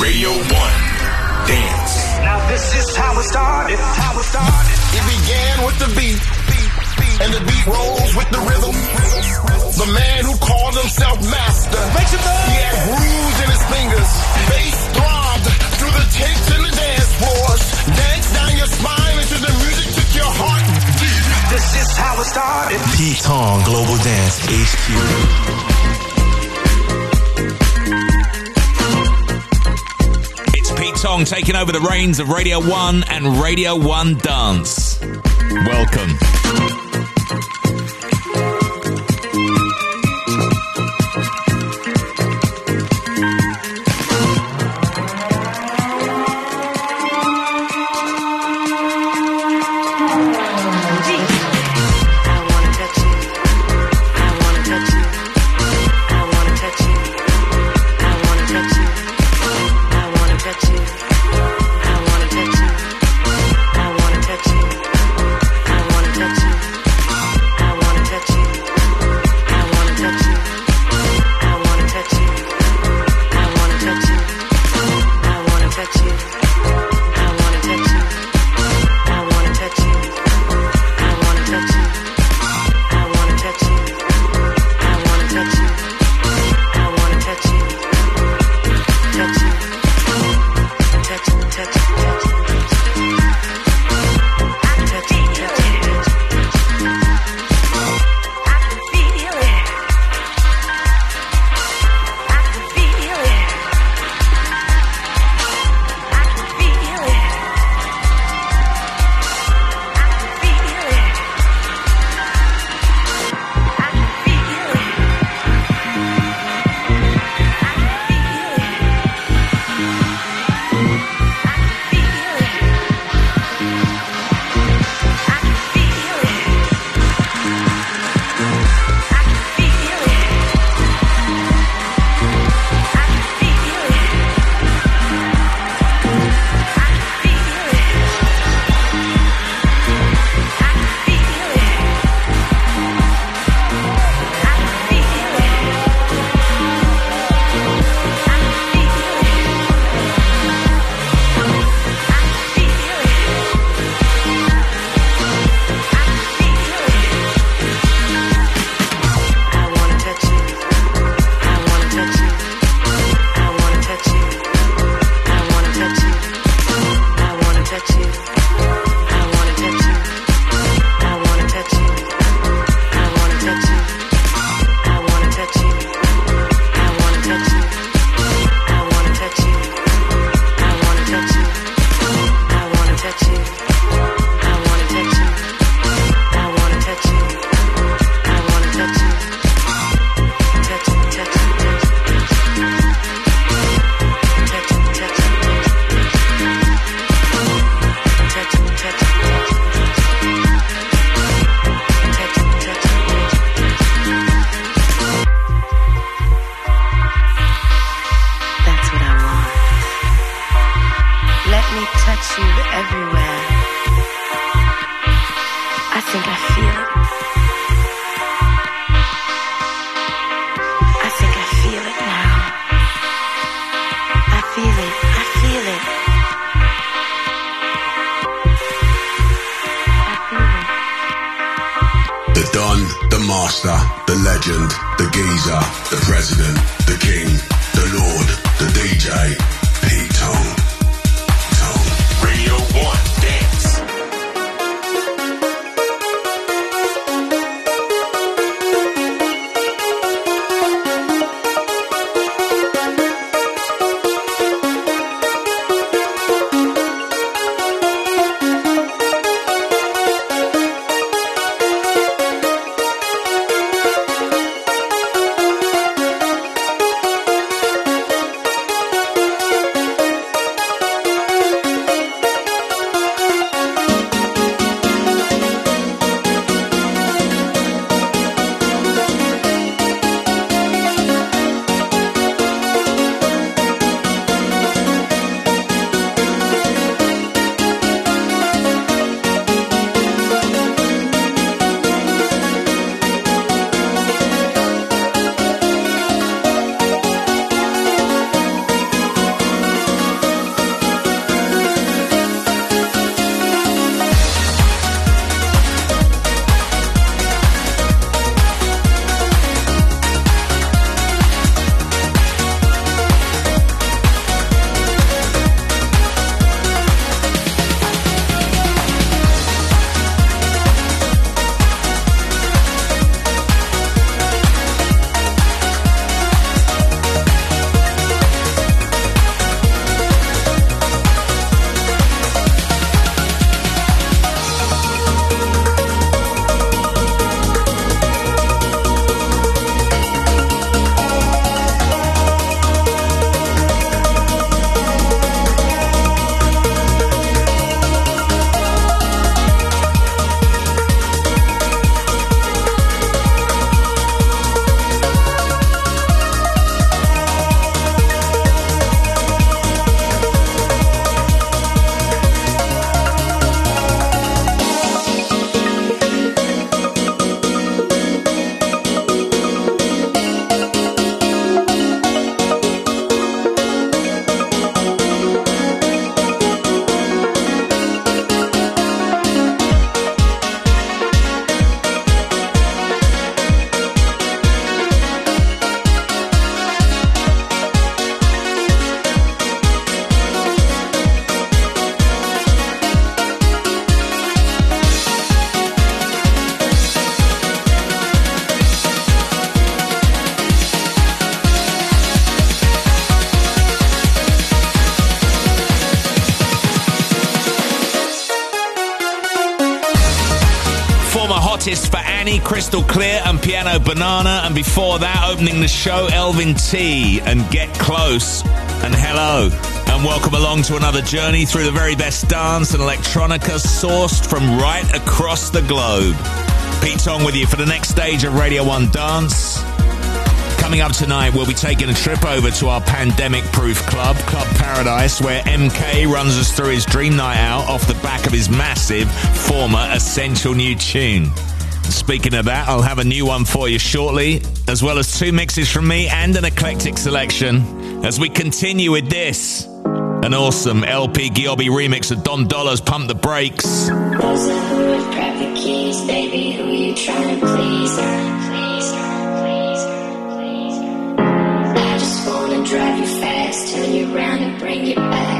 Radio 1 Dance. Now this is how it started. How it started. It began with the beat. And the beat rolls with the rhythm. The man who called himself master. He had grooves in his fingers. Bass throbbed through the tapes and the dance floors. Dance down your spine until the music took your heart. This is how it started. Pete Tong Global Dance HQ. Tong taking over the reins of Radio 1 and Radio 1 Dance. Welcome. I feel it. I feel it. The Don, the Master, the Legend, the Gazer, the President, the King, the Lord, the DJ. Crystal Clear and Piano Banana. And before that, opening the show, Elvin T and Get Close and Hello. And welcome along to another journey through the very best dance and electronica sourced from right across the globe. Pete Tong with you for the next stage of Radio 1 Dance. Coming up tonight, we'll be taking a trip over to our pandemic proof club, Club Paradise, where MK runs us through his dream night out off the back of his massive former Essential New Tune. Speaking of that, I'll have a new one for you shortly, as well as two mixes from me and an eclectic selection as we continue with this. An awesome LP Giobbi remix of Dom Dolla's Pump the Brakes. drive you fast, turn you around and bring you back.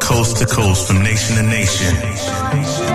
coast to coast, from nation to nation.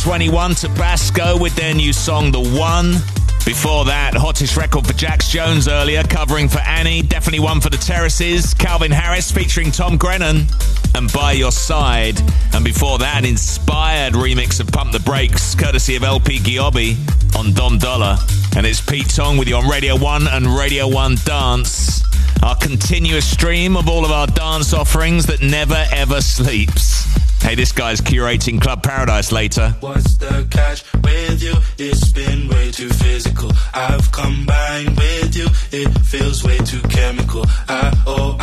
21, Tabasco with their new song, The One. Before that, hottest record for Jax Jones earlier, covering for Annie, definitely one for the Terraces, Calvin Harris featuring Tom Grennan, and By Your Side. And before that, inspired remix of Pump the Brakes, courtesy of LP Giobbi on Dom Dolla. And it's Pete Tong with you on Radio 1 and Radio 1 Dance, our continuous stream of all of our dance offerings that never ever sleeps. Hey, this guy's curating Club Paradise later. What's the catch with you? It's been way too physical. I've combined with you, it feels way too chemical. I owe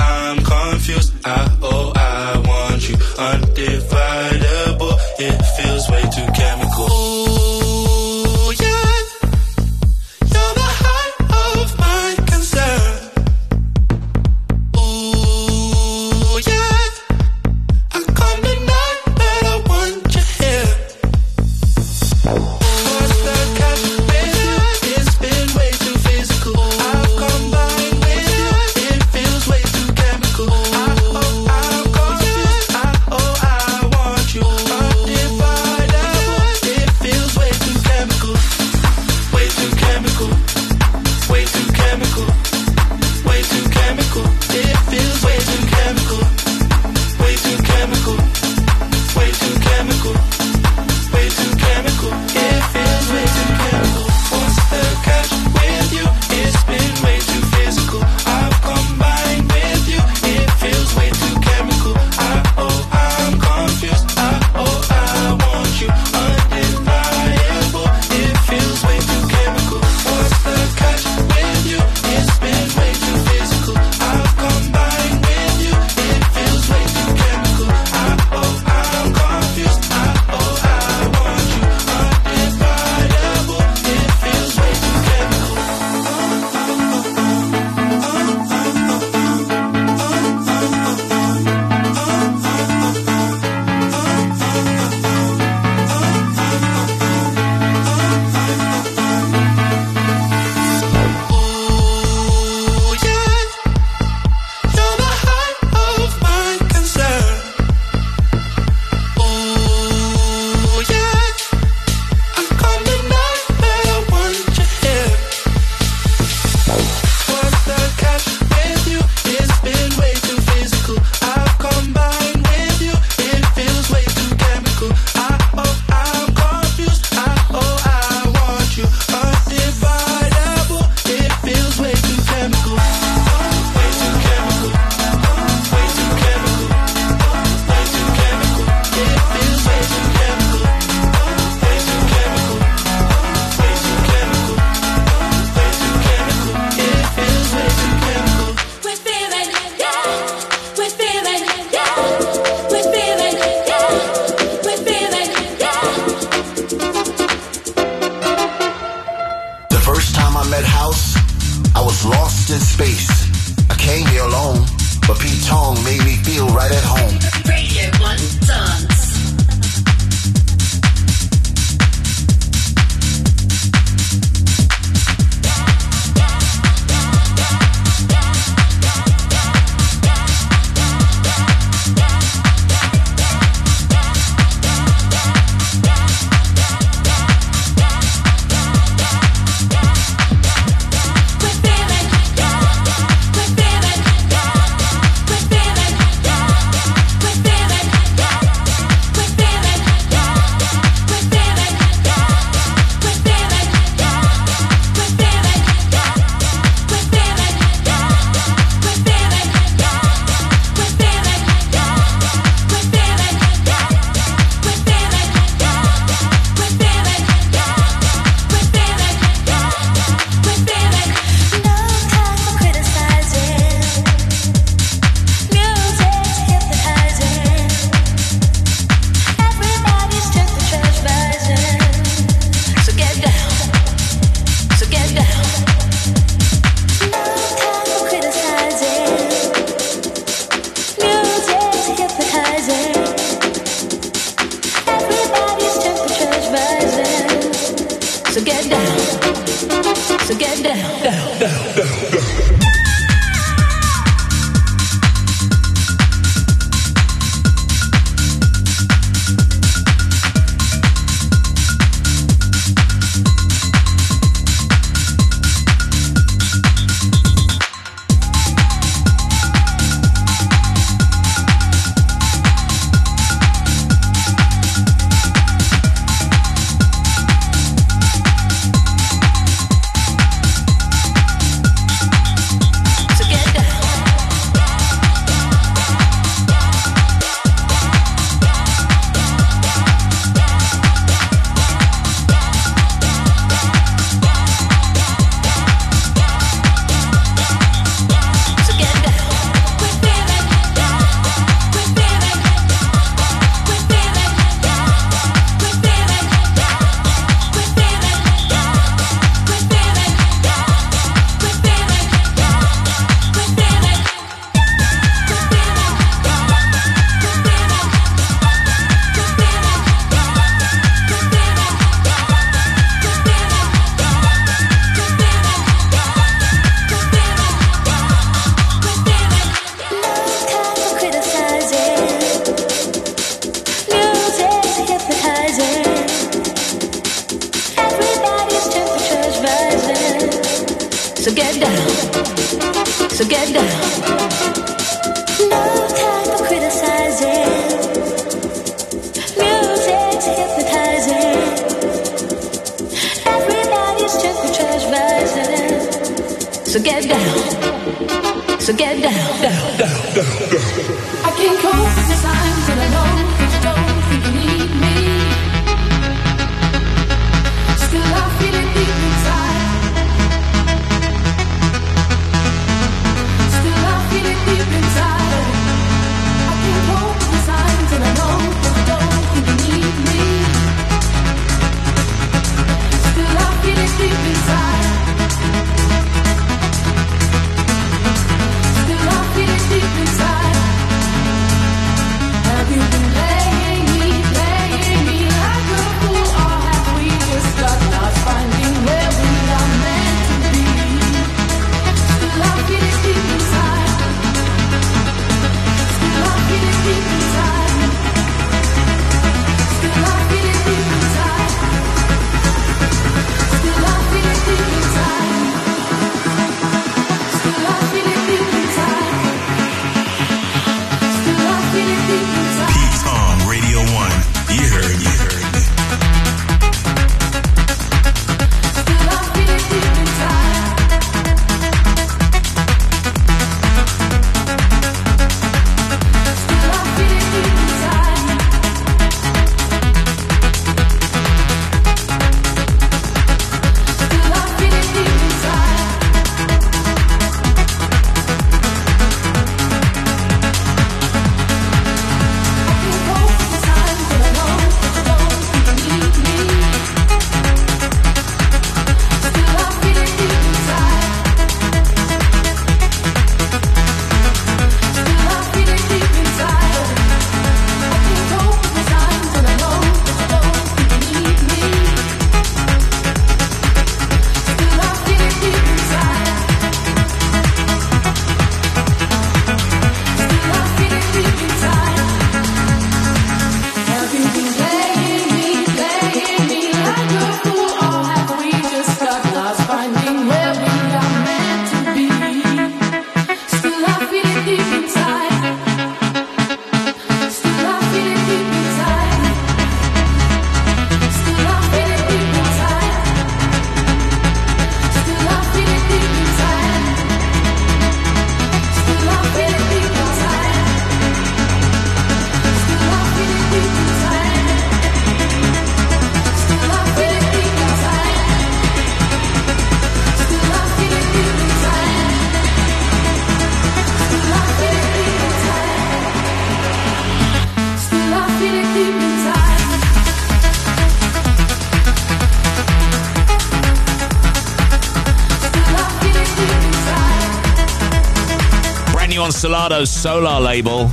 new Solar label.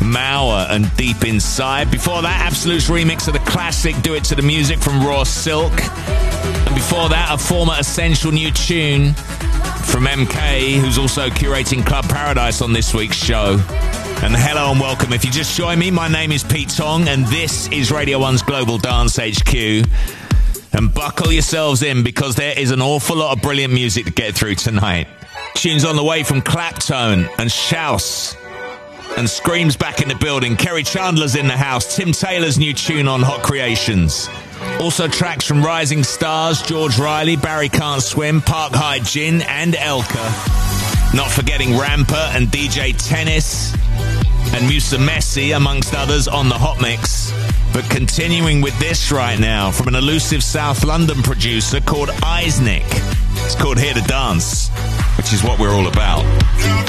Mauer and Deep Inside. Before that, Absolute's remix of the classic Do It to the Music from Raw Silk. And before that, a former essential new tune from MK, who's also curating Club Paradise on this week's show. And hello and welcome. If you just join me, my name is Pete Tong, and this is Radio 1's Global Dance HQ. And buckle yourselves in because there is an awful lot of brilliant music to get through tonight. Tunes on the way from Claptone and Shouse. And Screams back in the building. Kerri Chandler's in the house. Tim Taylor's new tune on Hot Creations. Also tracks from Rising Stars, George Riley, Barry Can't Swim, Park High Gin, and Elka. Not forgetting Rampa and DJ Tennis and Musa Messi, amongst others, on the Hot Mix. But continuing with this right now from an elusive South London producer called Eisnick. It's called Here to Dance, which is what we're all about.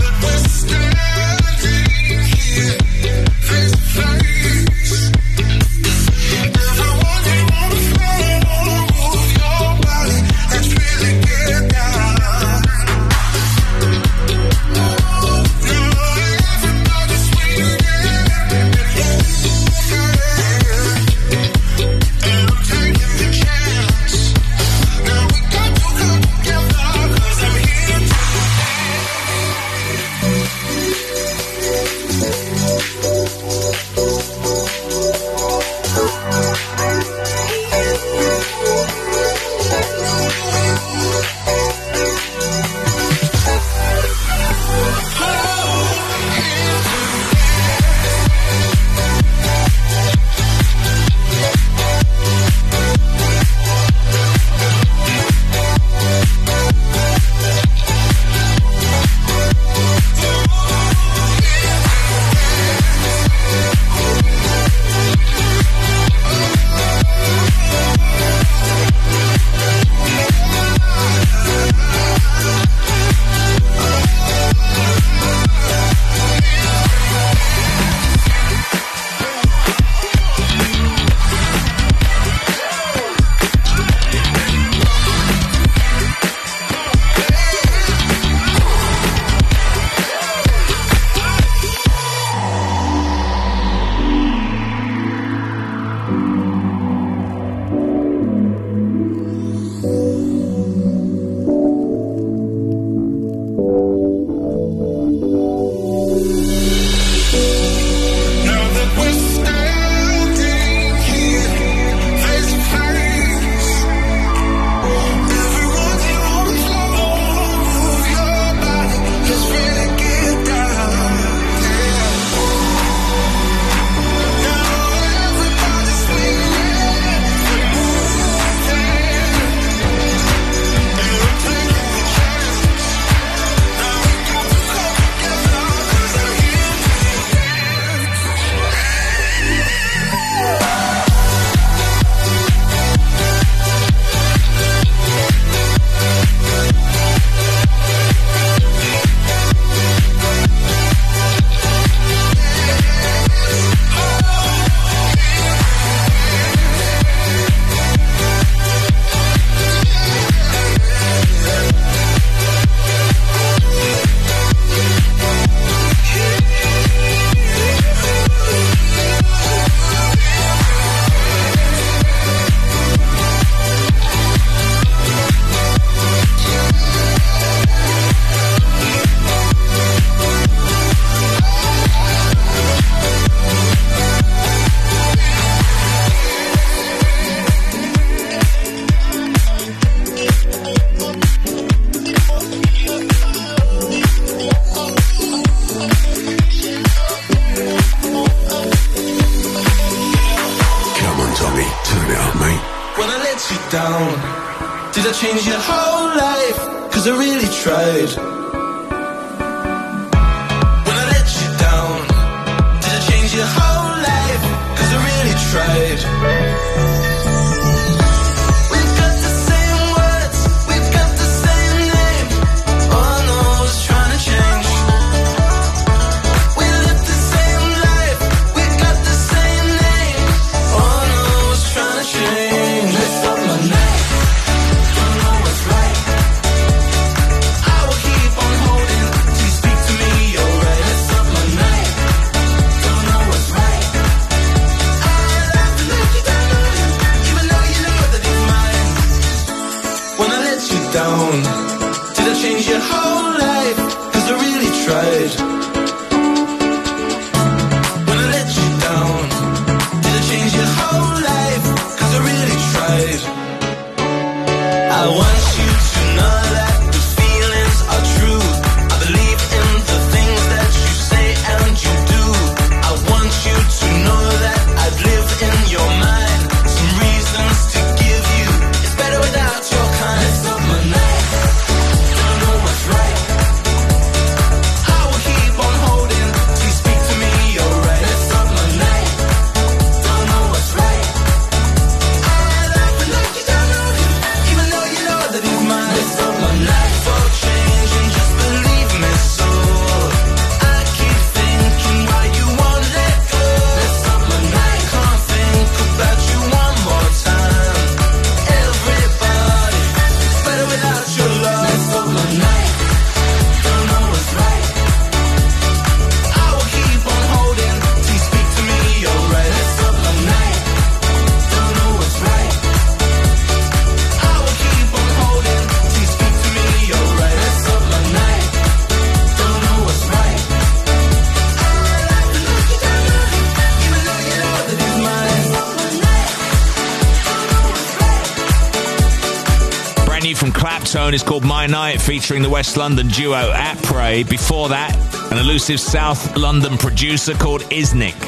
Featuring the West London duo Apre. Before that, an elusive South London producer called Isnik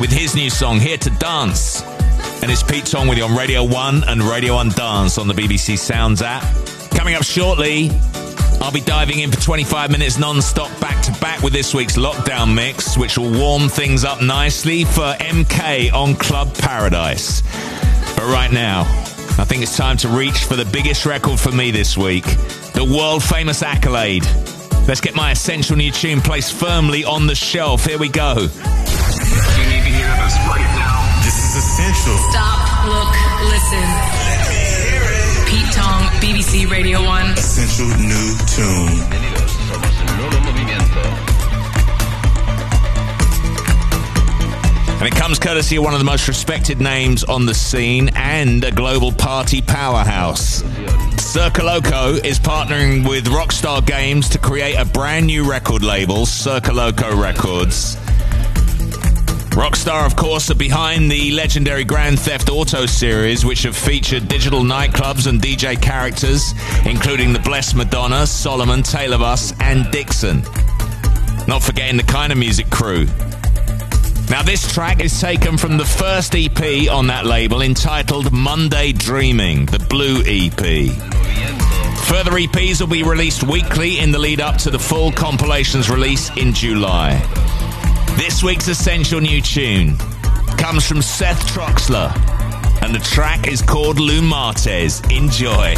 with his new song Here to Dance. And it's Pete Tong with you on Radio 1 and Radio 1 Dance on the BBC Sounds app. Coming up shortly, I'll be diving in for 25 minutes non-stop back to back with this week's lockdown mix, which will warm things up nicely for MK on Club Paradise. But right now, I think it's time to reach for the biggest record for me this week the world famous accolade. Let's get my essential new tune placed firmly on the shelf. Here we go. You need to hear this right now. This is essential. Stop, look, listen. Pete Tong, BBC Radio 1. Essential new tune. And it comes courtesy of one of the most respected names on the scene and a global party powerhouse. Circoloco is partnering with Rockstar Games to create a brand new record label, Circoloco Records. Rockstar, of course, are behind the legendary Grand Theft Auto series, which have featured digital nightclubs and DJ characters, including the Blessed Madonna, Solomun, Taylor Bus, and Dixon. Not forgetting the Keinemusik crew. Now, this track is taken from the first EP on that label entitled Monday Dreaming, the Blue EP. Further EPs will be released weekly in the lead up to the full compilations release in July. This week's essential new tune comes from Seth Troxler, and the track is called Lumates. Enjoy.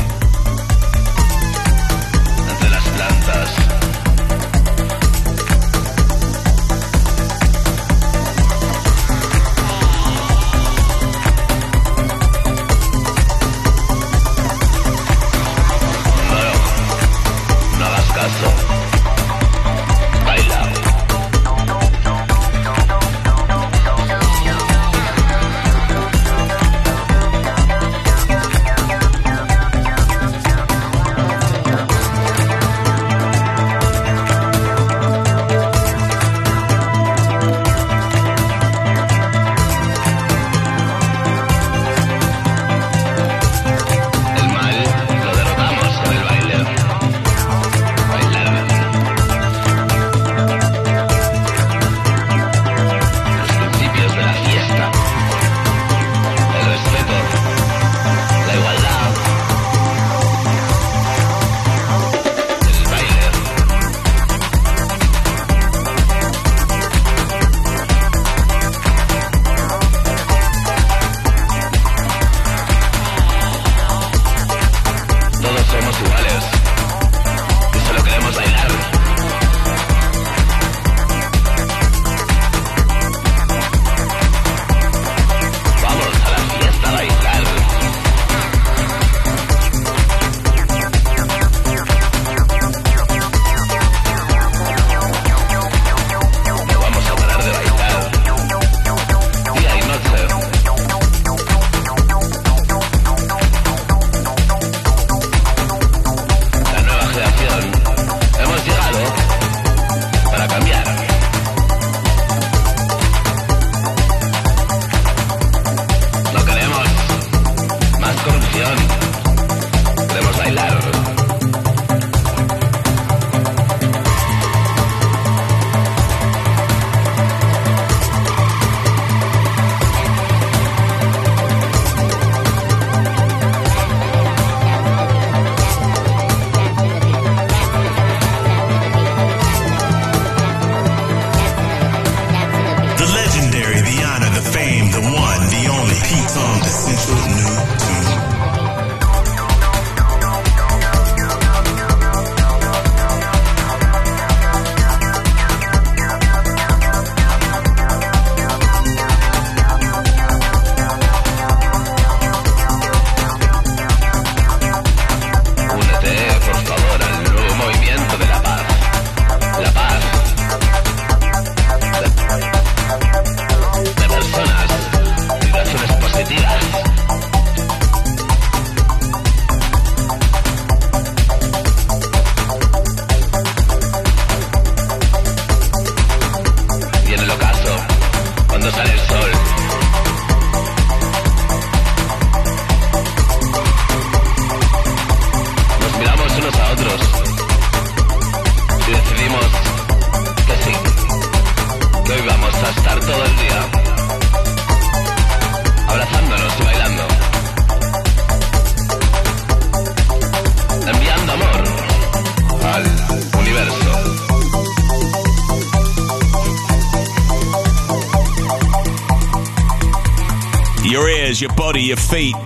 Your body, your feet,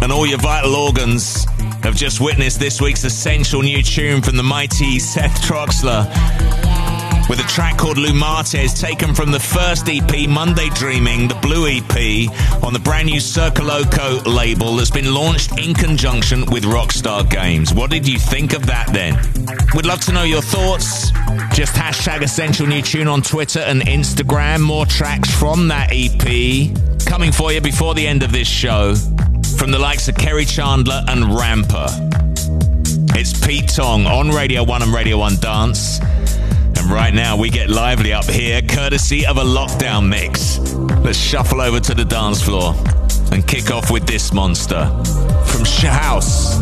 and all your vital organs have just witnessed this week's essential new tune from the mighty Seth Troxler with a track called Lumates taken from the first EP, Monday Dreaming, the Blue EP, on the brand new Circoloco label that's been launched in conjunction with Rockstar Games. What did you think of that then? We'd love to know your thoughts. Just hashtag Essential New Tune on Twitter and Instagram. More tracks from that EP coming for you before the end of this show from the likes of Kerri Chandler and Rampa. It's Pete Tong on Radio 1 and Radio 1 Dance. And right now we get lively up here, courtesy of a lockdown mix. Let's shuffle over to the dance floor and kick off with this monster from House.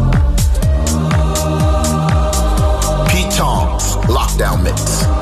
Pete Tong's Lockdown Mix.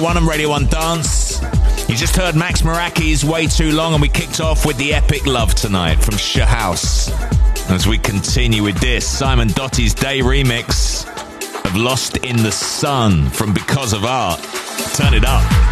1 and Radio 1 Dance. You just heard Max Meraki's Way Too Long, and we kicked off with the epic Love Tonight from Shouse. As we continue with this, Simon Doty's Day remix of Lost in the Sun from Because of Art. Turn it up.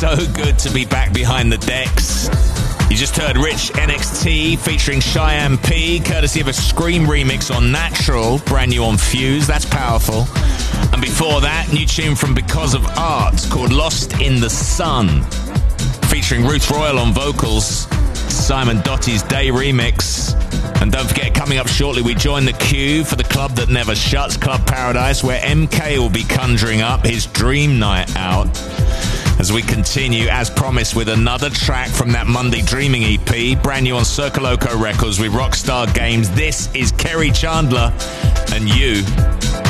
So good to be back behind the decks. You just heard Rich NXT featuring Cheyenne P, courtesy of a Skream remix on Natural, brand new on Fuse. That's powerful. And before that, new tune from Because of Art called Lost in the Sun, featuring Ruth Royall on vocals, Simon Doty's Day remix. And don't forget, coming up shortly, we join the queue for the club that never shuts, Club Paradise, where MK will be conjuring up his dream night out. As we continue, as promised, with another track from that Monday Dreaming EP, brand new on Circoloco Records with Rockstar Games. This is Kerri Chandler and you.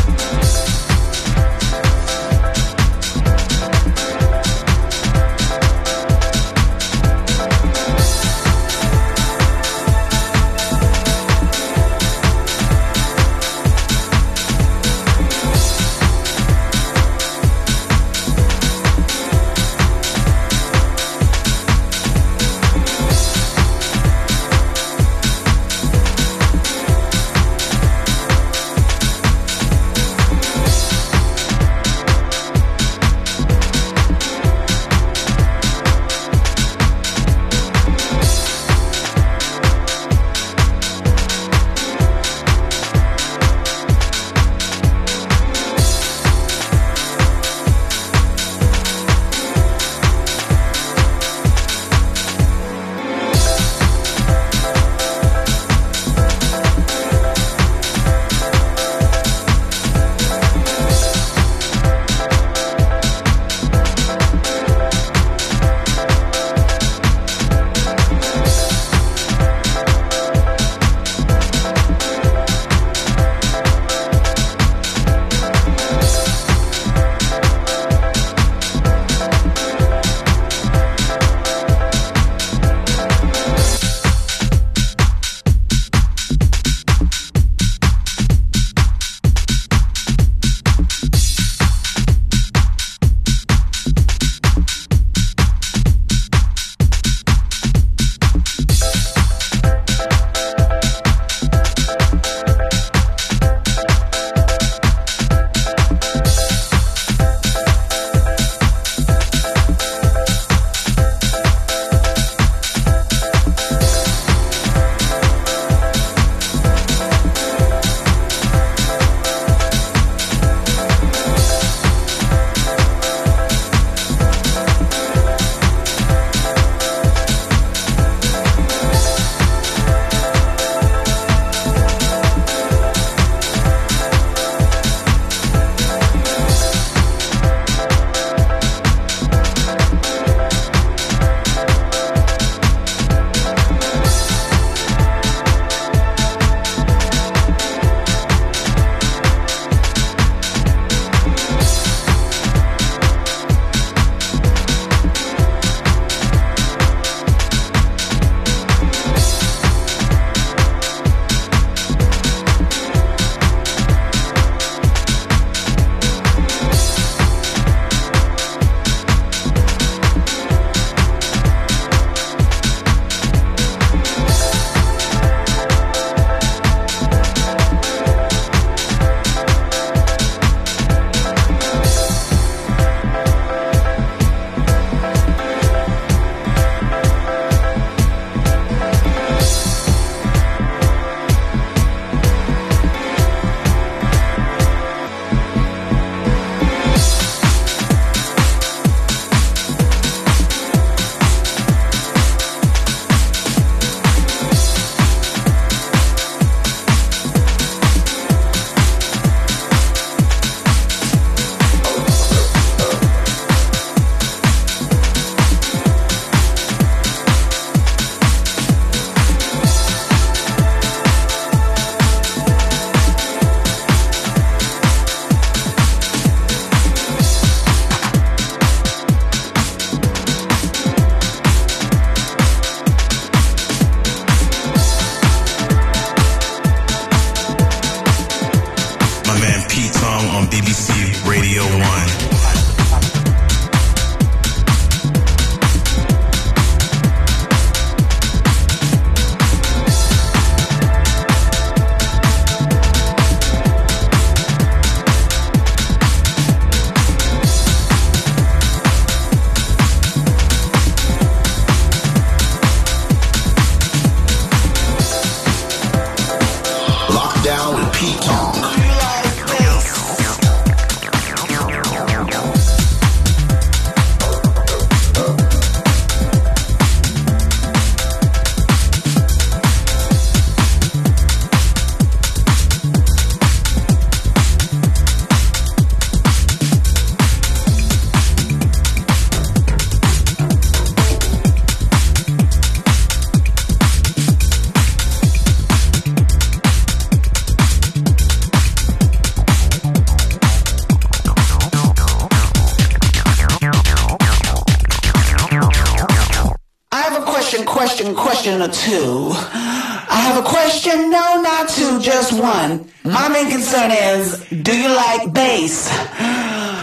Two. I have a question, no, not two, just one. My main concern is, do you like bass?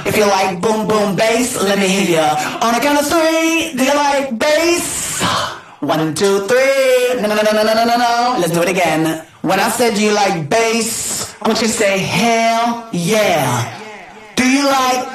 If you like boom, boom, bass, let me hear ya. On a count of three, do you like bass? One, two, three. No, no, no, no, no, no, no. Let's do it again. When I said, do you like bass? I want you to say, hell yeah. Do you like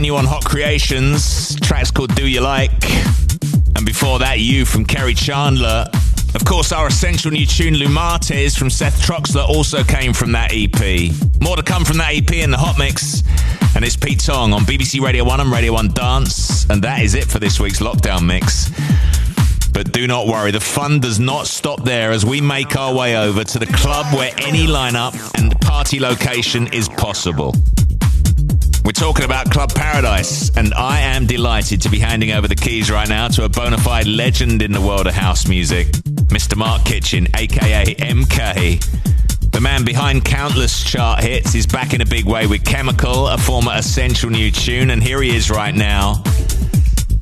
brand new on Hot Creations. Track's called Do You Like? And before that, You from Kerri Chandler. Of course, our essential new tune, Lumates, from Seth Troxler, also came from that EP. More to come from that EP in the Hot Mix. And it's Pete Tong on BBC Radio 1 and Radio 1 Dance. And that is it for this week's Lockdown Mix. But do not worry, the fun does not stop there as we make our way over to the club where any lineup and party location is possible. We're talking about Club Paradise, and I am delighted to be handing over the keys right now to a bona fide legend in the world of house music, Mr. Mark Kitchen, aka MK. The man behind countless chart hits is back in a big way with Chemical, a former essential new tune, and here he is right now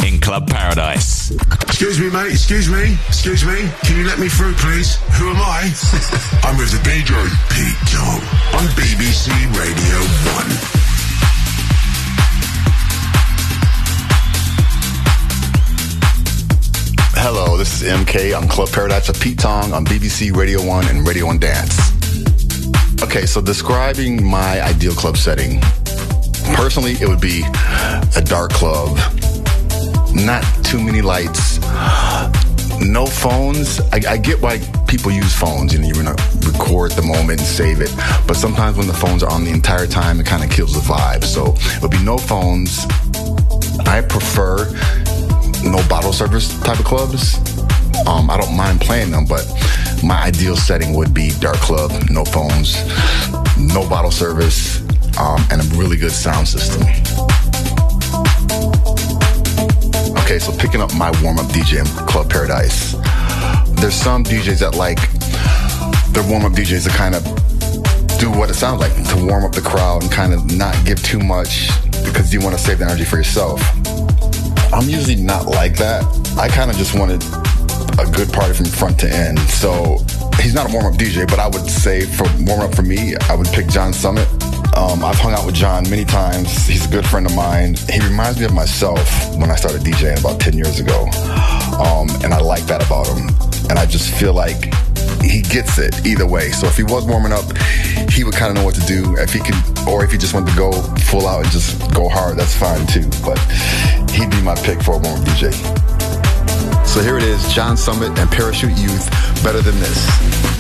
in Club Paradise. Excuse me, mate. Excuse me. Excuse me. Can you let me through, please? Who am I? I'm with the DJ, Pete Tong, on BBC Radio 1. Hello, this is MK I'm Club Paradise of Pete Tong on BBC Radio 1 and Radio 1 Dance. Okay, so describing my ideal club setting. Personally, it would be a dark club, not too many lights, no phones. I, I get why people use phones, you know, you're gonna record the moment and save it. But sometimes when the phones are on the entire time, it kind of kills the vibe. So it would be no phones. I prefer no bottle service type of clubs. Um, I don't mind playing them, but my ideal setting would be dark club, no phones, no bottle service, um, and a really good sound system. Okay, so picking up my warm up DJ Club Paradise. There's some DJs that like their warm up DJs to kind of do what it sounds like to warm up the crowd and kind of not give too much because you want to save the energy for yourself. I'm usually not like that. I kind of just wanted a good party from front to end. So he's not a warm up DJ, but I would say for warm up for me, I would pick John Summit. Um, I've hung out with John many times. He's a good friend of mine. He reminds me of myself when I started DJing about 10 years ago. Um, and I like that about him. And I just feel like he gets it either way. So if he was warming up, he would kind of know what to do. If he could, or if he just wanted to go full out and just go hard, that's fine too. But he'd be my pick for a warm DJ. So here it is, John Summit and Parachute Youth, Better Than This.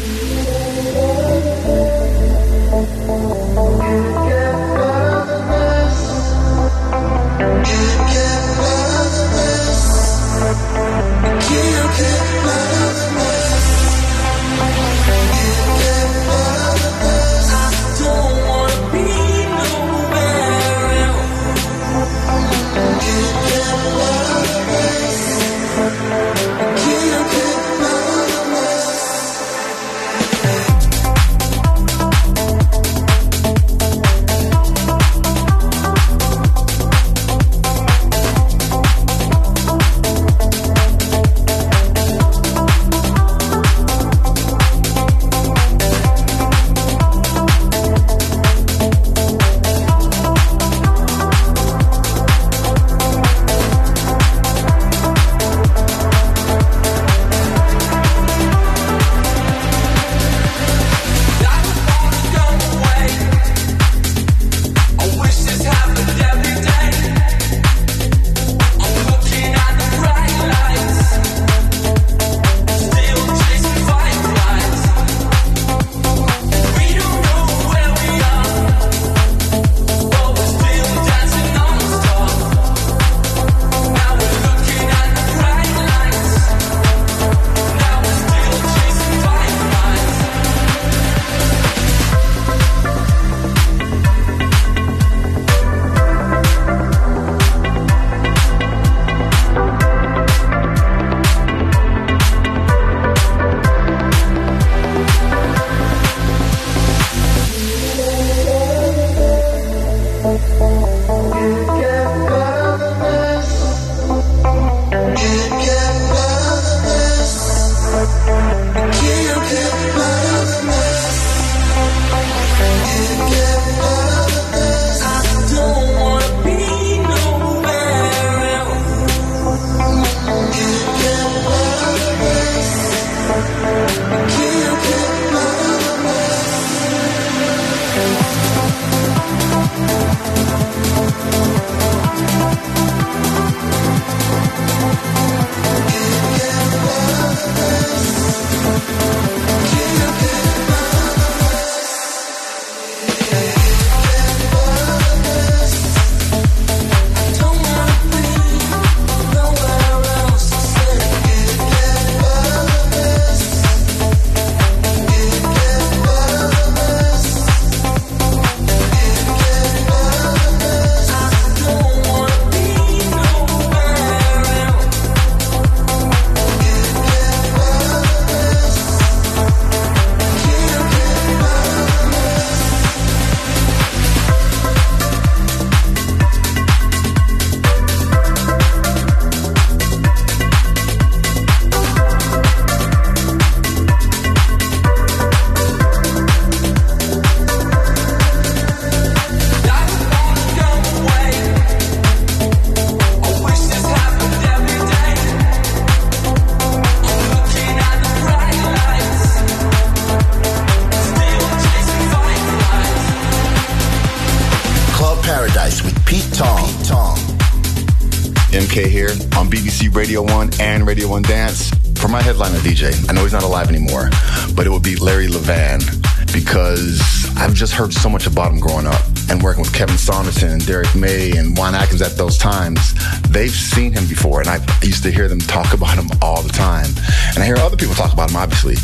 Radio 1 Dance. For my headliner DJ, I know he's not alive anymore, but it would be Larry Levan because I've just heard so much about him growing up and working with Kevin Saunderson and Derrick May and Juan Atkins at those times. They've seen him before, and I used to hear them talk about him all the time. And I hear other people talk about him, obviously.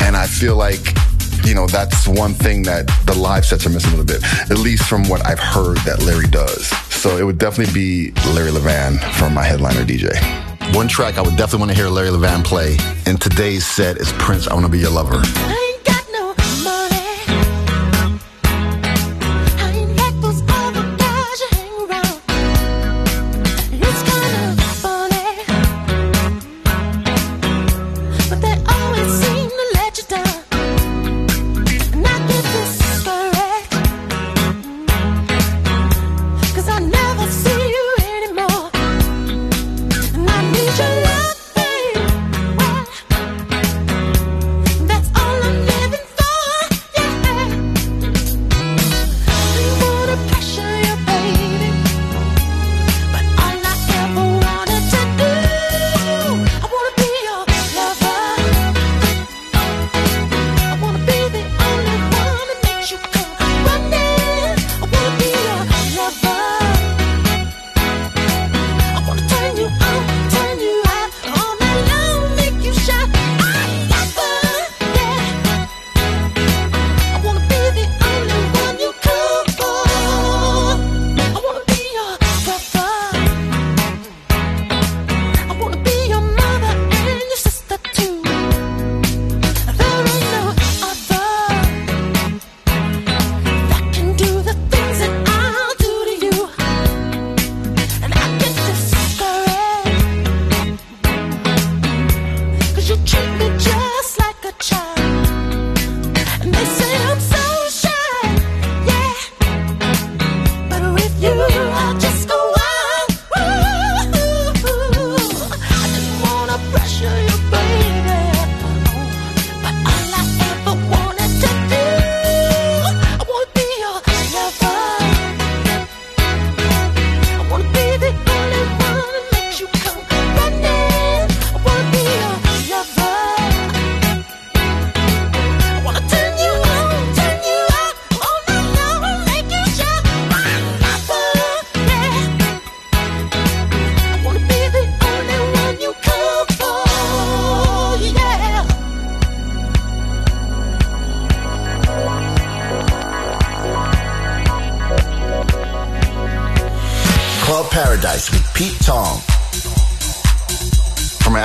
And I feel like you know, that's one thing that the live sets are missing a little bit, at least from what I've heard that Larry does. So it would definitely be Larry Levan for my headliner DJ. One track I would definitely want to hear Larry Levan play in today's set is Prince, I Want to Be Your Lover.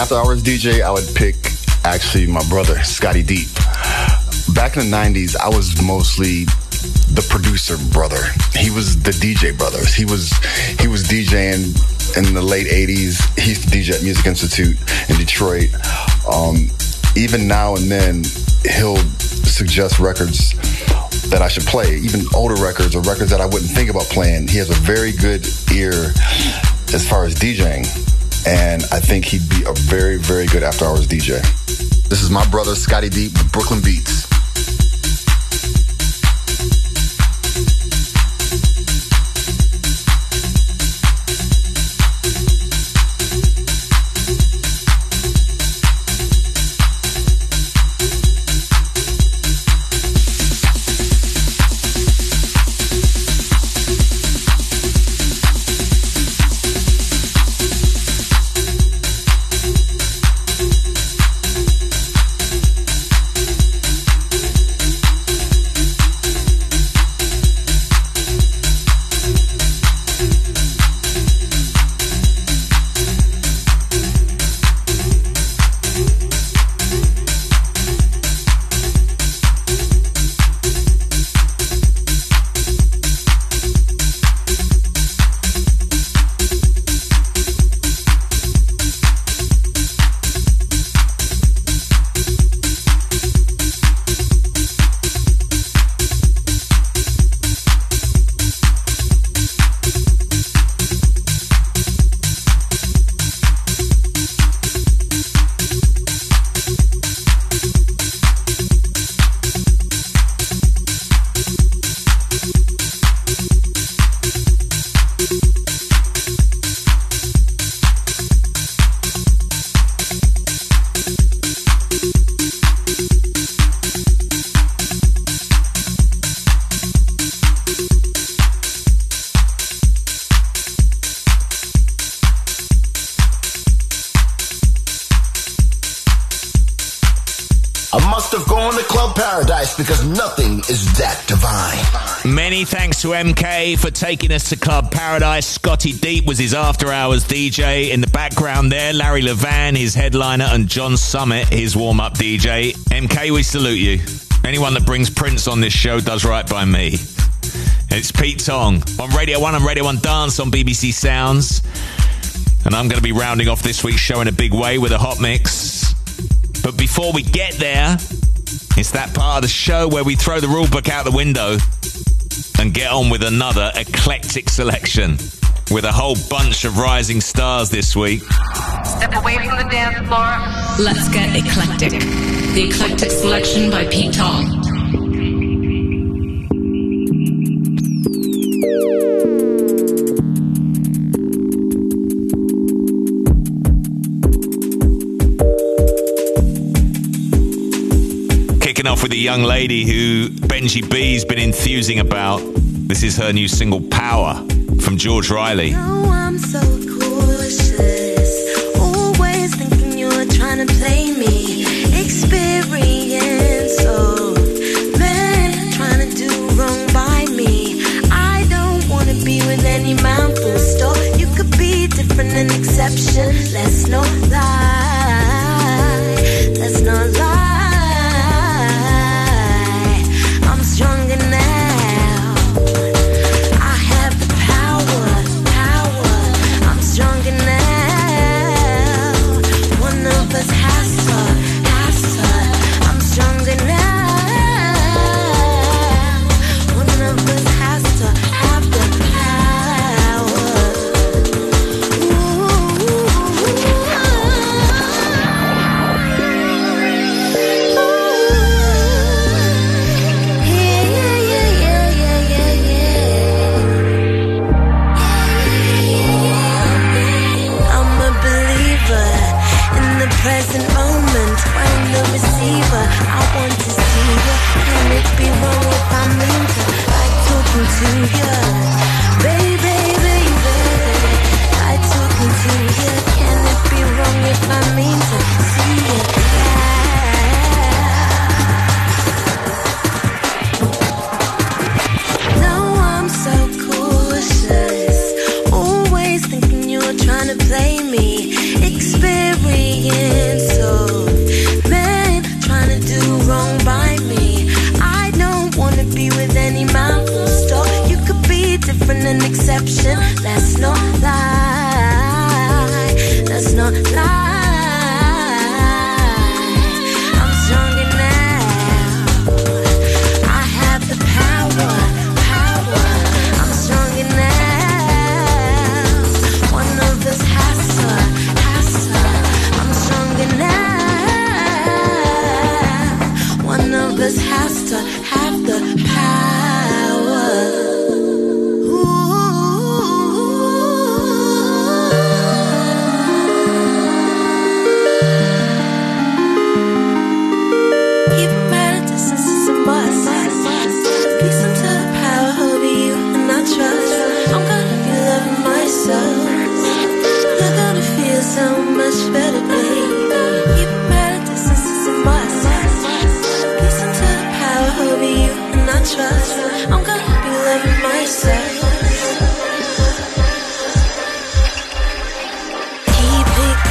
After hours DJ, I would pick actually my brother, Scotty Deep. Back in the 90s, I was mostly the producer brother. He was the DJ brothers. He was he was DJing in the late 80s. He used to DJ at Music Institute in Detroit. Um, even now and then, he'll suggest records that I should play, even older records or records that I wouldn't think about playing. He has a very good ear as far as DJing, and I think he'd be a very, very good after hours DJ. This is my brother, Scotty Deep, with Brooklyn Beats. Thanks to MK for taking us to Club Paradise. Scotty Deep was his after hours DJ. In the background there, Larry Levan, his headliner, and John Summit, his warm up DJ. MK, we salute you. Anyone that brings Prince on this show does right by me. It's Pete Tong on Radio 1 and Radio 1 Dance on BBC Sounds. And I'm going to be rounding off this week's show in a big way with a hot mix. But before we get there, it's that part of the show where we throw the rule book out the window and get on with another eclectic selection with a whole bunch of rising stars this week. Step away from the dance floor. Let's get eclectic. The eclectic selection by Pete Tong. Off with a young lady who Benji B's been enthusing about. This is her new single, Power, from George Riley. Oh,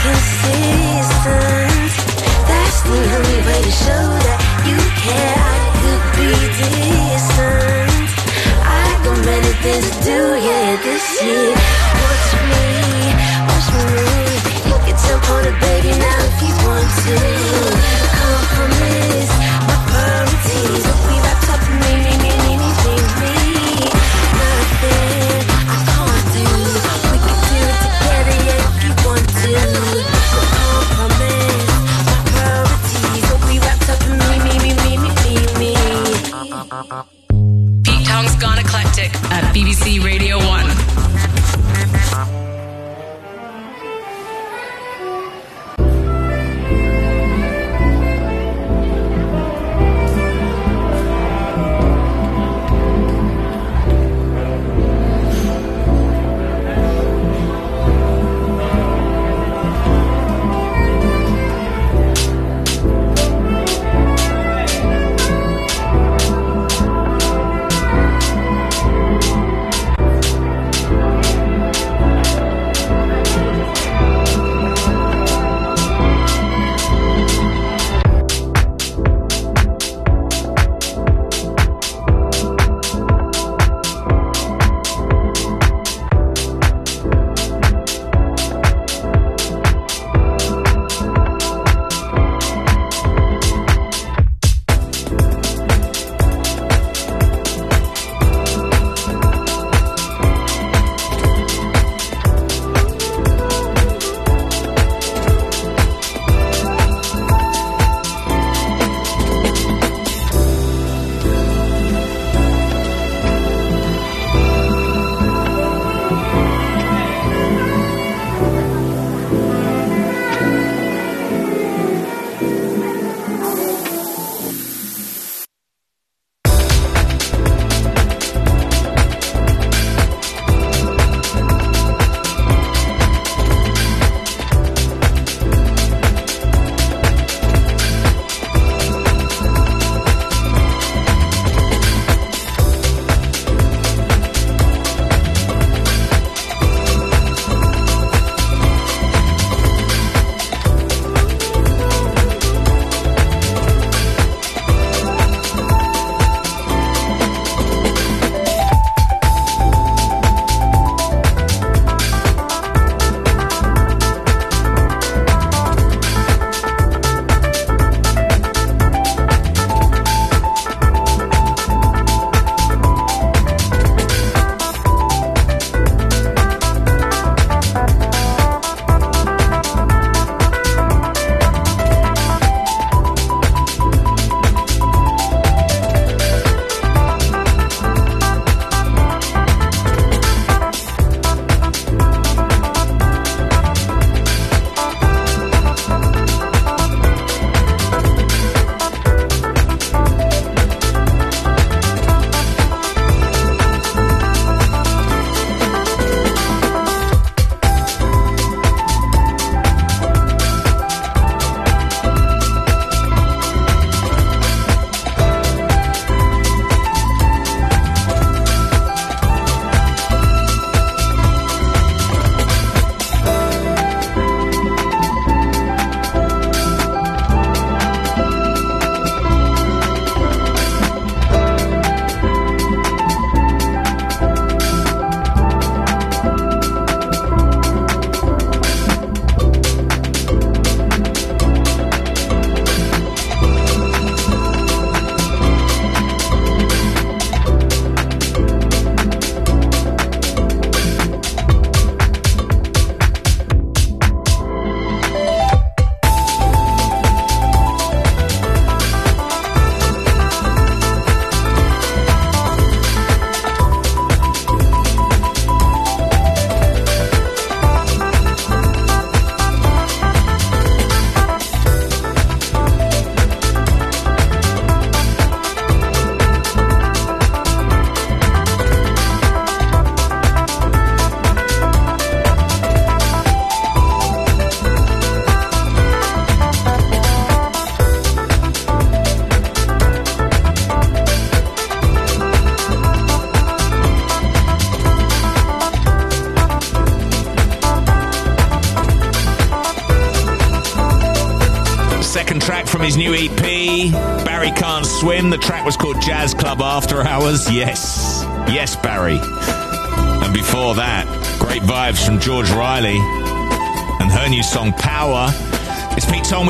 consistent. That's the only way to show that you care. I could be decent. I got many things to do, yeah, this year. Watch me, watch me. You can on it, baby, now if you want to. WBC Radio.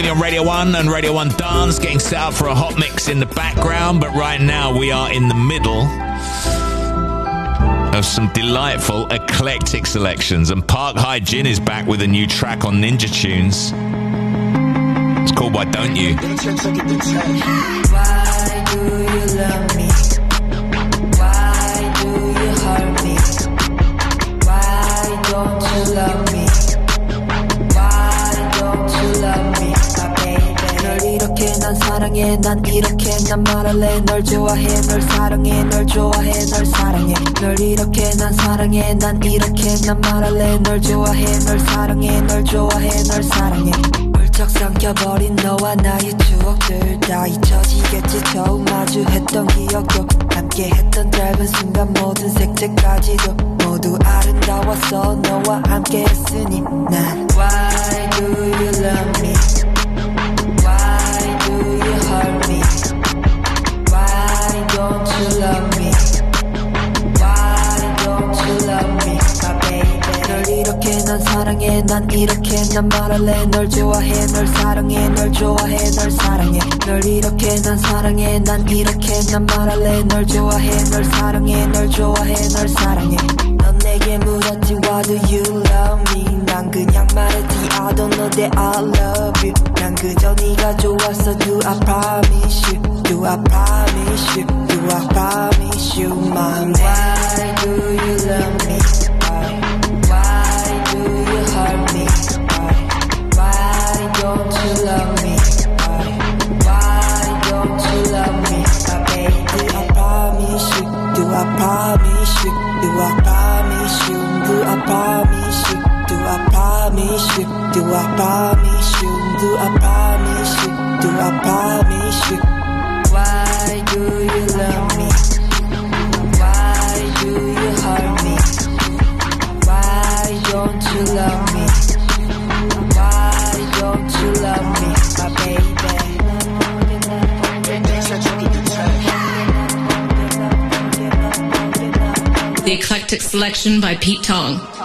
It's with you on Radio 1 and Radio 1 Dance, getting set up for a hot mix in the background, but right now we are in the middle of some delightful eclectic selections. And Park Hye Jin is back with a new track on Ninja Tunes. It's called Why Don't You? 사랑해. 난 이렇게 난 말할래. 널 좋아해. 널 사랑해. 널 좋아해. 널 사랑해. 널 이렇게 난 사랑해. 난 이렇게 난 말할래. 널 좋아해. 널 사랑해. 널 좋아해. 널 사랑해. 훌쩍 삼켜버린 너와 나의 추억들 다 잊혀지겠지. 처음 마주했던 기억도 함께했던 짧은 순간 모든 색채까지도 모두 아름다웠어. 너와 함께했으니 난 Why do you love me? 사랑해 난 이렇게 난 말할래. 널 좋아해 널 사랑해 널 좋아해 널 사랑해. 널 이렇게 난 사랑해 난 이렇게 난 말할래. 널 좋아해 널 사랑해 널 좋아해 널 사랑해. 넌 내게 물었지 Why do you love me. 난 그냥 말했지 I don't know that I love you. 난 그저 네가 좋았어 Do I promise you Do I promise you I promise you my. Why do you love me? Why do you hurt me? Why don't you love me? Why don't you love me, my baby? I promise you? Do I promise you? Do I promise you? Do I promise you? Do I promise you? Do I promise you? Do I promise you? Do you love me? Why do you hurt me? Why don't you love me? Why don't you love me my The eclectic selection by Pete Tong.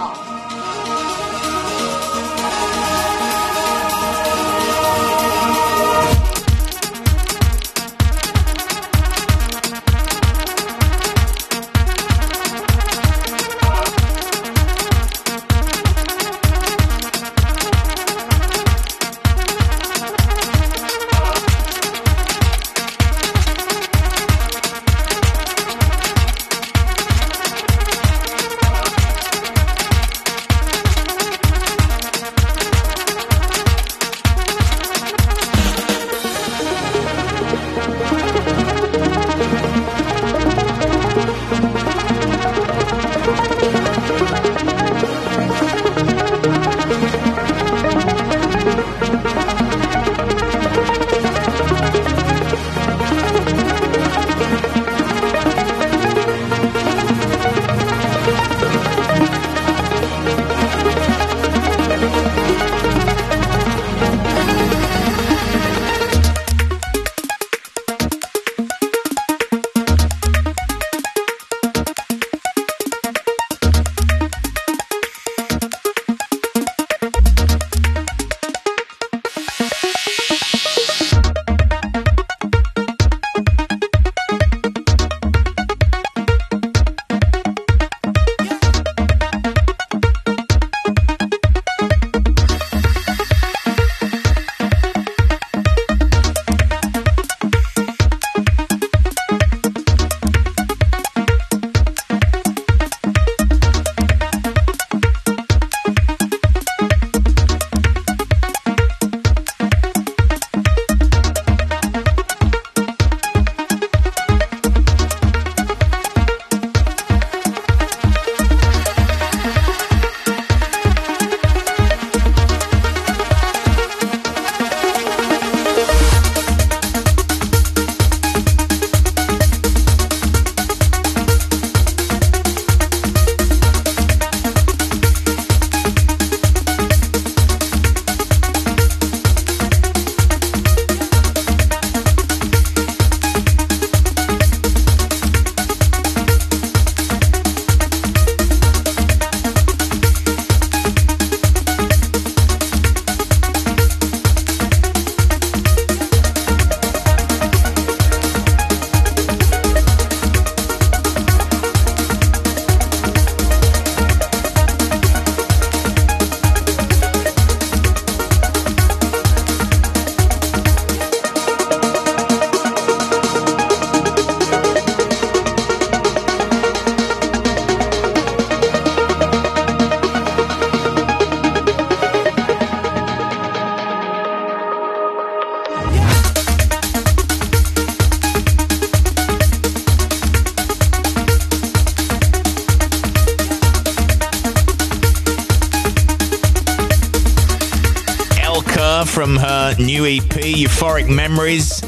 Memories.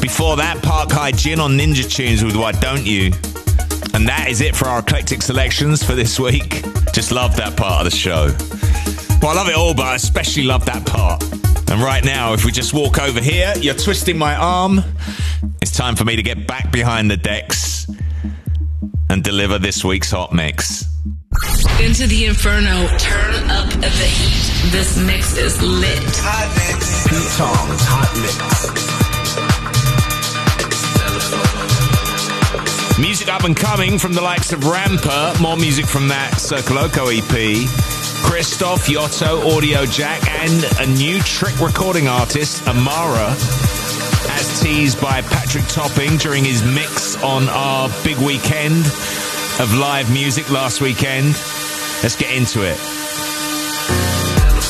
Before that, Park Hye Jin on Ninja Tunes with Why Don't You? And that is it for our eclectic selections for this week. Just love that part of the show. Well, I love it all, but I especially love that part. And right now, if we just walk over here, you're twisting my arm. It's time for me to get back behind the decks and deliver this week's hot mix. Into the inferno. Turn up the heat. This mix is lit. Hot mix. Pete Tong's hot mix. Music up and coming from the likes of Rampa. More music from that Circoloco EP. Christoph, Yotto, Audio Jack, and a new trick recording artist, Amara, as teased by Patrick Topping during his mix on our big weekend of live music last weekend. Let's get into it.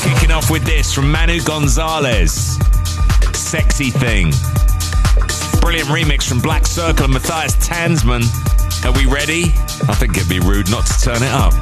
Kicking off with this from Manu Gonzalez, Sexy Thing. Brilliant remix from Black Circle and Matthias Tanzmann. Are we ready? I think it'd be rude not to turn it up.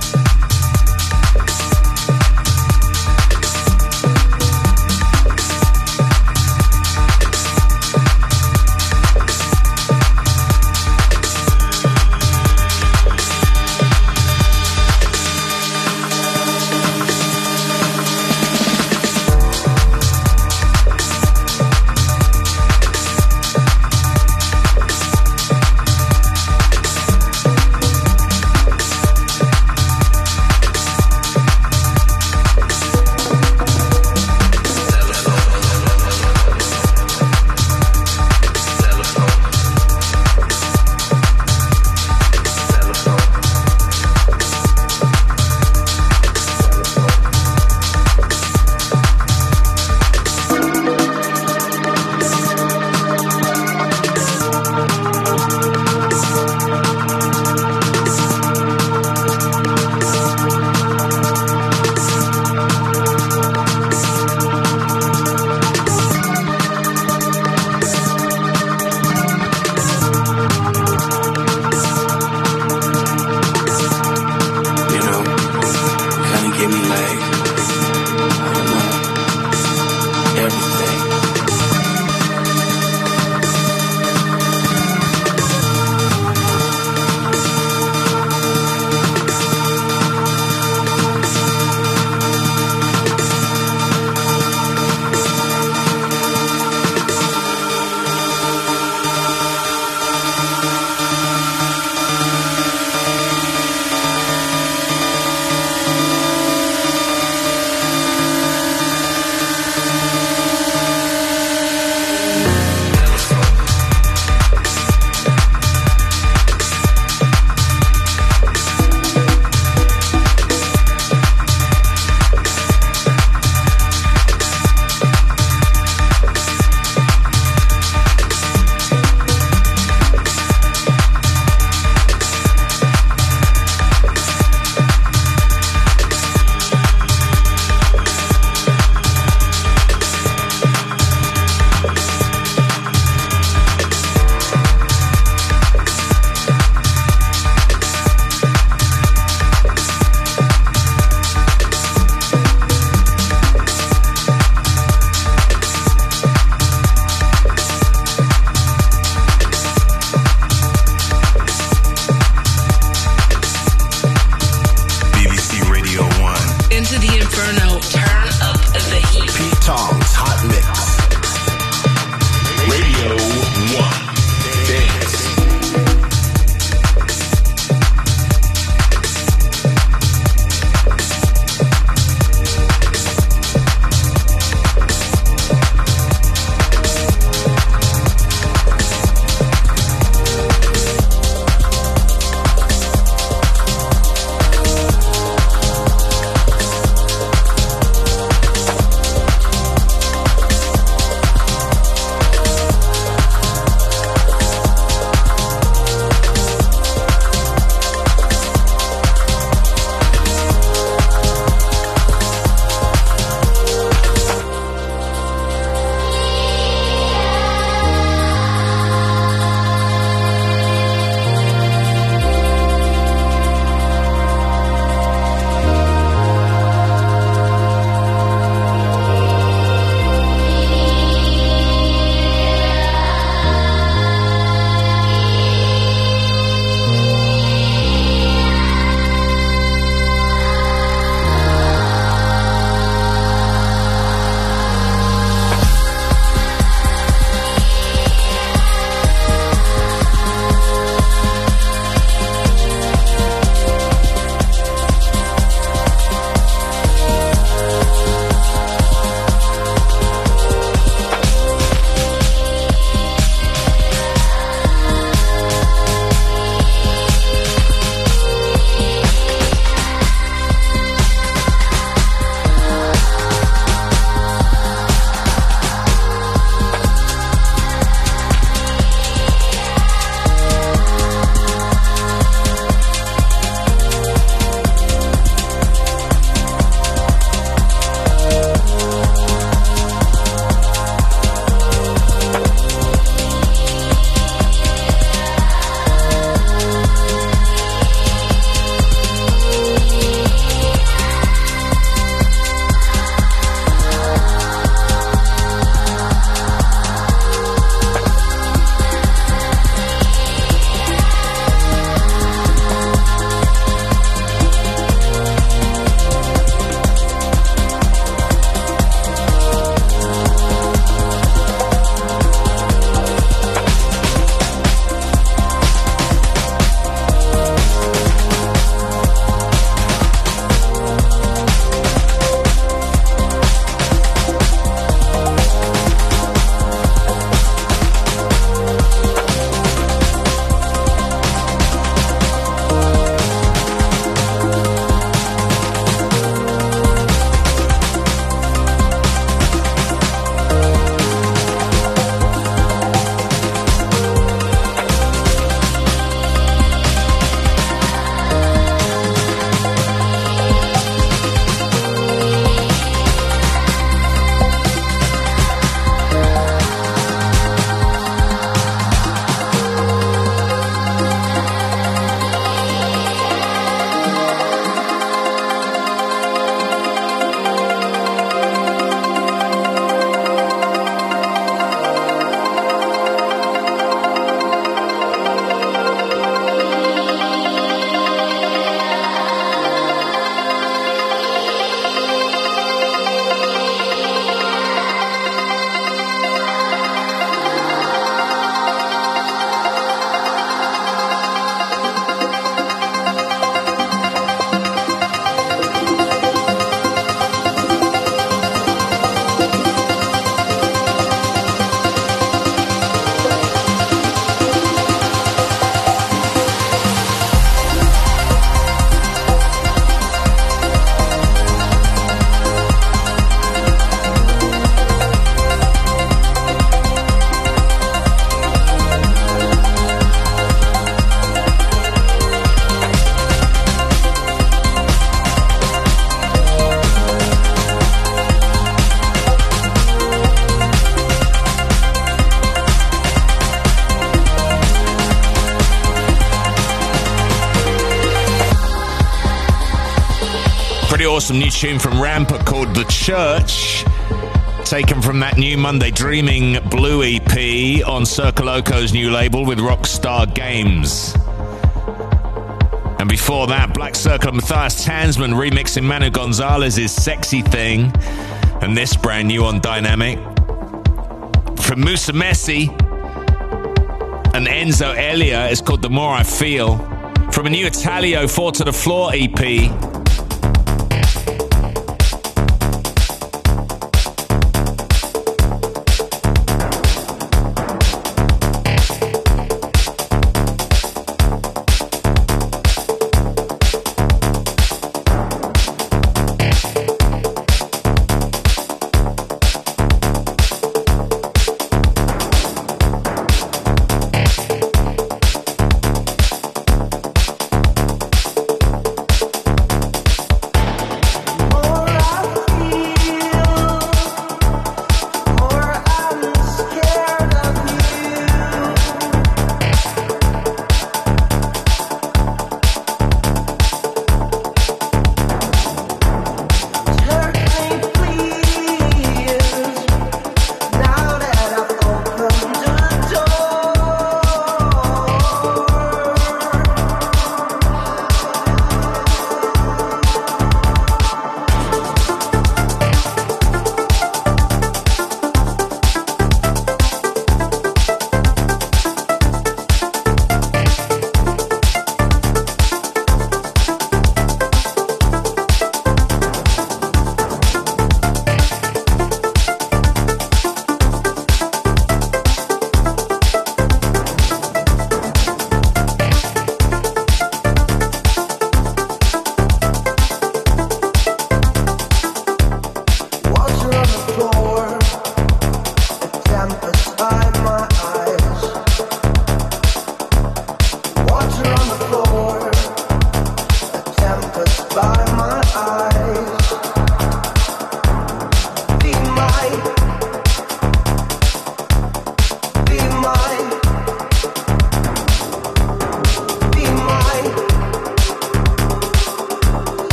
Tune from Rampa called The Church, taken from that new Monday Dreaming Blue EP on Circoloco's new label with Rockstar Games. And before that, Black Circle and Matthias Tanzmann remixing Manu Gonzalez's Sexy Thing, and this brand new on Dynamic. From Musa Messi and Enzo Elia, it's called The More I Feel. From a new Italio 4 to the Floor EP,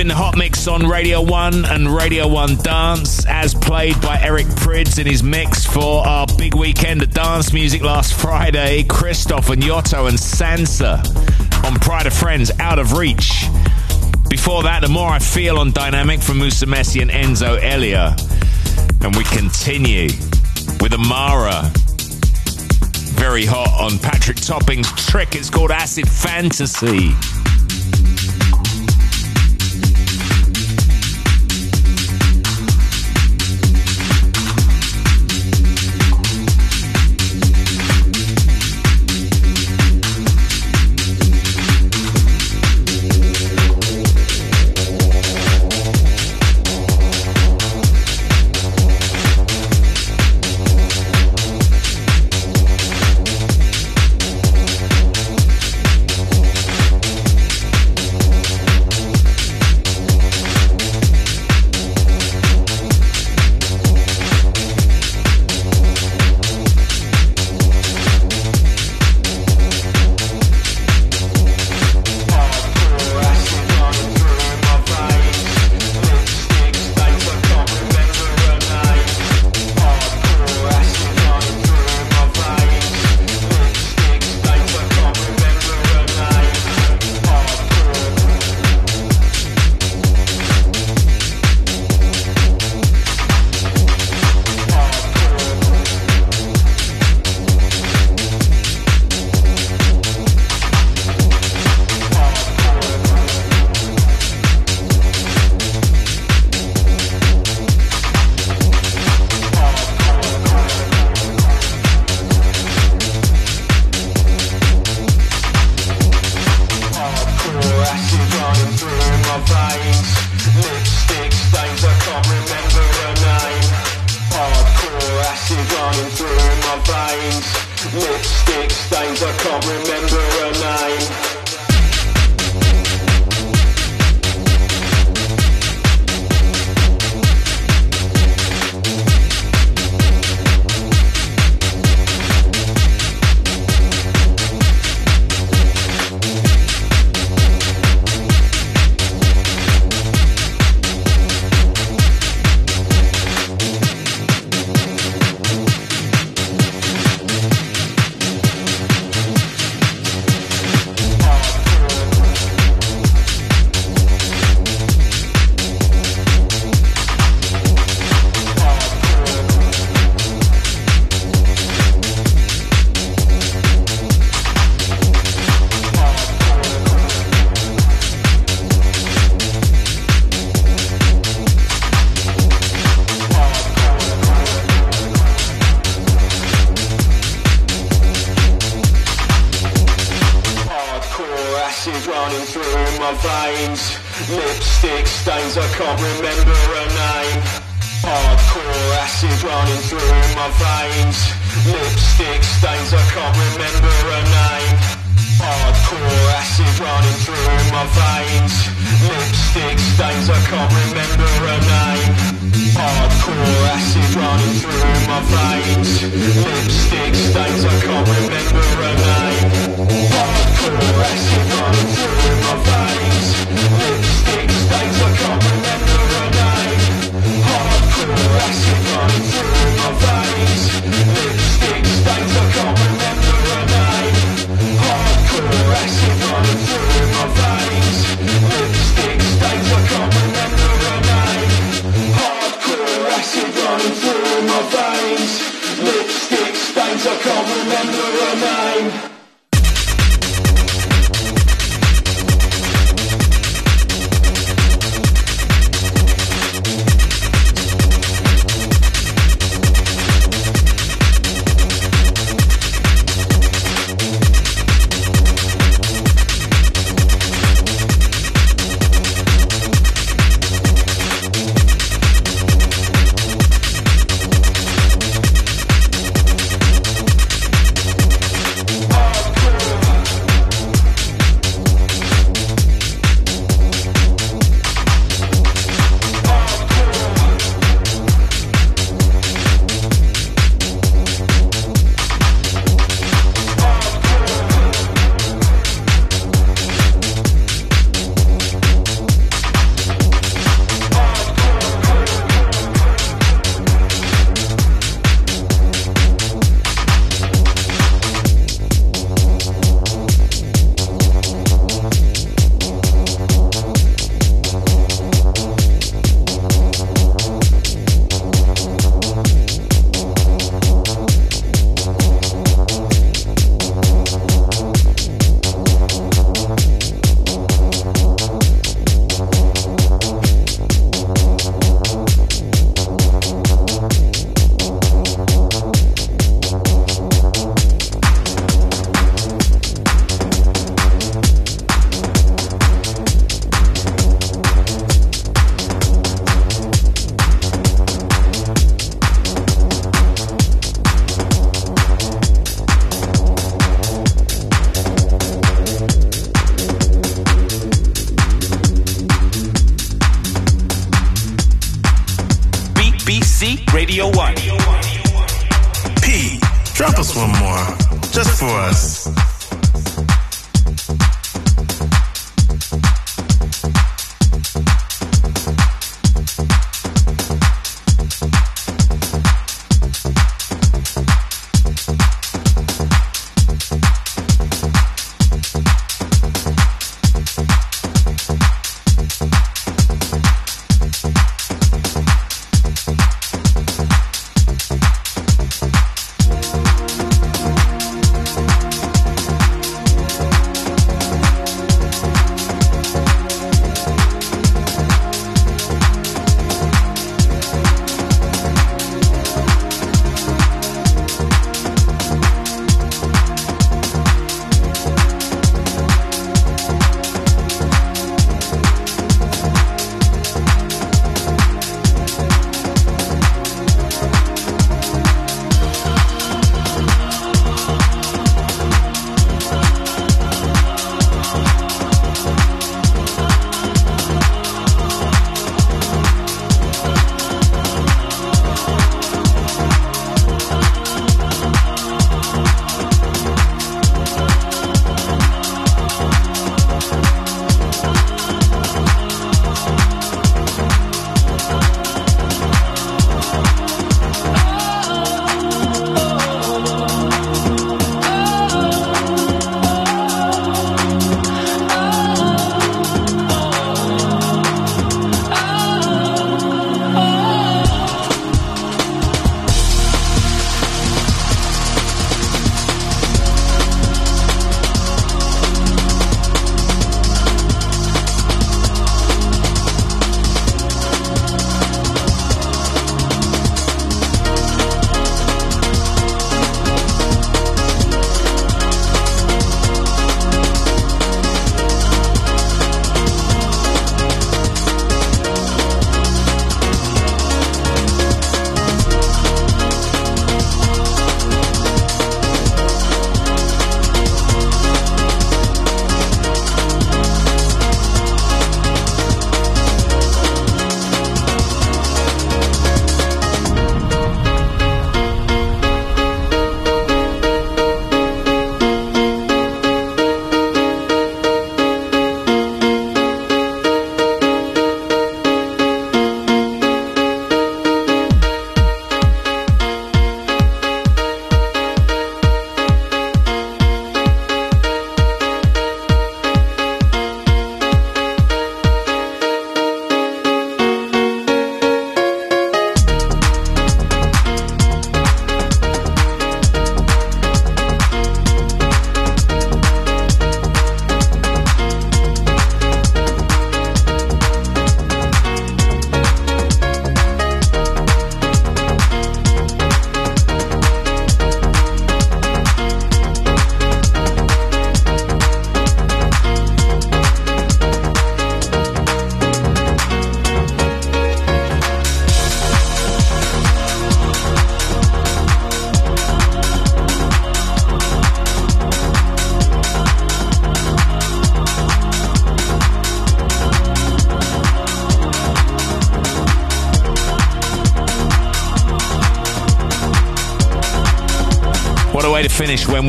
in the hot mix on Radio 1 and Radio 1 Dance, as played by Eric Prydz in his mix for our big weekend of dance music last Friday. Christoph and Yotto and Sansa on Pryda Friends, Out of Reach. Before that, The More I Feel on Dynamic from Musa Messi and Enzo Elia. And we continue with Amara. Very hot on Patrick Topping's trick. It's called Acid Fantasy. Stains, I can't remember a name. Hardcore acid running through my veins. Lipstick stains, I can't remember her name. Hardcore acid running through my veins. Lipstick stains, I can't remember her name. Hardcore acid running through my veins. Lipstick stains, I can't remember her name. Hardcore acid running through my veins. Lipstick stains, I can't remember her name. Hardcore acid running through my veins. Lipstick stains, I can't remember I can't remember her name.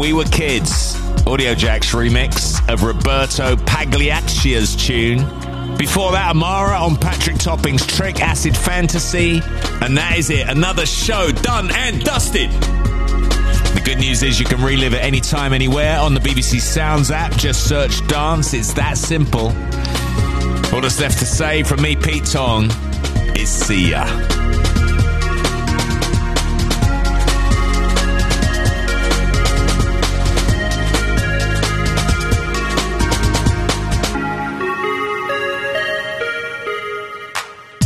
We were kids. Audio Jack's remix of Roberto Pagliaccia's tune. Before that, Amara on Patrick Topping's Trick Acid Fantasy. And that is it. Another show done and dusted. The good news is you can relive it anytime, anywhere on the BBC Sounds app. Just search dance. It's that simple. All that's left to say from me, Pete Tong, is see ya.